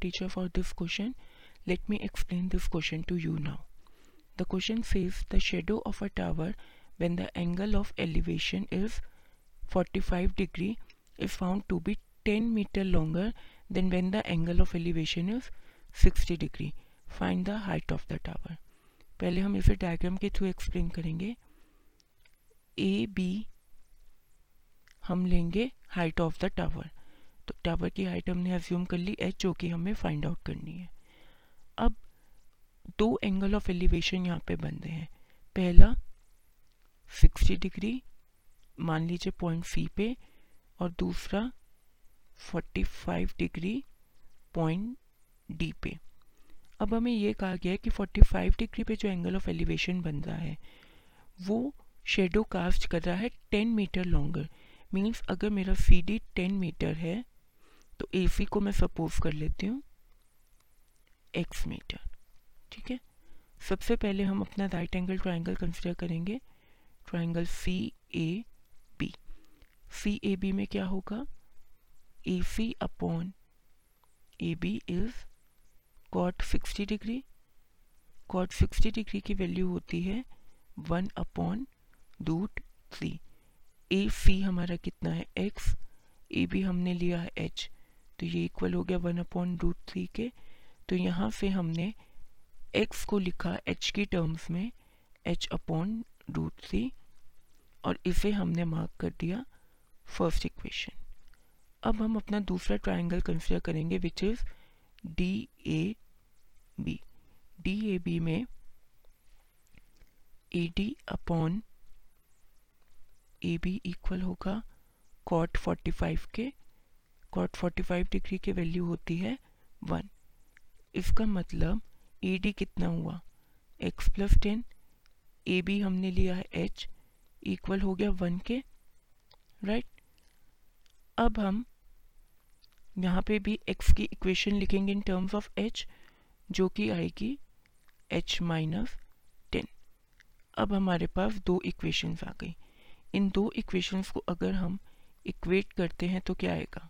teacher for this question. Let me explain this question to you now. The question says the shadow of a tower when the angle of elevation is 45 degree is found to be 10 meter longer than when the angle of elevation is 60 degree. Find the height of the tower. पहले हम इसे diagram के through explain करेंगे ए B हम लेंगे height of the tower तो tower की height हमने एज्यूम कर ली एच जो कि हमें फाइंड आउट करनी है। अब दो एंगल ऑफ़ एलिवेशन यहाँ पे बन रहे हैं। पहला 60 डिग्री मान लीजिए पॉइंट सी पे, और दूसरा 45 डिग्री पॉइंट डी पे। अब हमें यह कहा गया है कि 45 डिग्री पे जो एंगल ऑफ़ एलिवेशन बन रहा है, वो शेडो कास्ट कर रहा है 10 मीटर लॉन्गर मीन्स अगर मेरा सी डी टेन मीटर है तो ए सी को मैं सपोज़ कर लेती हूँ एक्स मीटर ठीक है? सबसे पहले हम अपना राइट एंगल ट्राइंगल कंसिडर करेंगे। Triangle C A B C A B में क्या होगा? A C upon A B is cot sixty degree cot sixty degree की वैल्यू होती है one upon root three A C हमारा कितना है? एक्स ए बी हमने लिया है एच तो ये इक्वल हो गया वन अपॉन रूट थ्री के। तो यहाँ से हमने एक्स को लिखा एच की टर्म्स में एच अपॉन रूट थ्री और इसे हमने मार्क कर दिया फ़र्स्ट इक्वेशन अब हम अपना दूसरा ट्राइंगल कंसिडर करेंगे which is D A B D A B में A D upon A B equal होगा कॉट 45 के। कॉट 45 डिग्री की वैल्यू होती है वन इसका मतलब ए डी कितना हुआ? X plus ten A B हमने लिया है एच इक्वल हो गया वन के राइट अब हम यहाँ पे भी एक्स की इक्वेशन लिखेंगे इन टर्म्स ऑफ़ एच जो कि आएगी एच माइनस टेन अब हमारे पास दो इक्वेशंस आ गई। इन दो इक्वेशंस को अगर हम इक्वेट करते हैं तो क्या आएगा?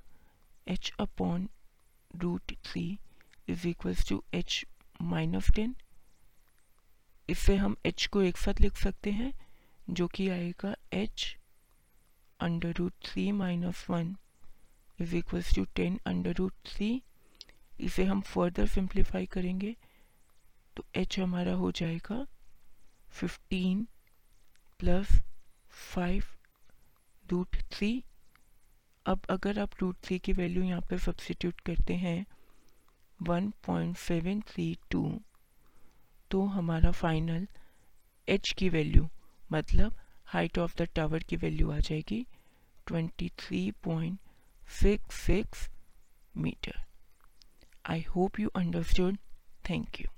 H upon root three is equals to H minus ten इससे हम एच को एक साथ लिख सकते हैं, जो कि आएगा H under root three minus one is equals to ten under root three इसे हम फर्दर सिंप्लीफाई करेंगे तो एच हमारा हो जाएगा fifteen plus five root three अब अगर आप रूट थ्री की वैल्यू यहाँ पे सब्सिट्यूट करते हैं one point seven three two तो हमारा फाइनल एच की वैल्यू मतलब हाइट ऑफ़ द टावर की वैल्यू आ जाएगी twenty three point six six meter I hope you understood thank you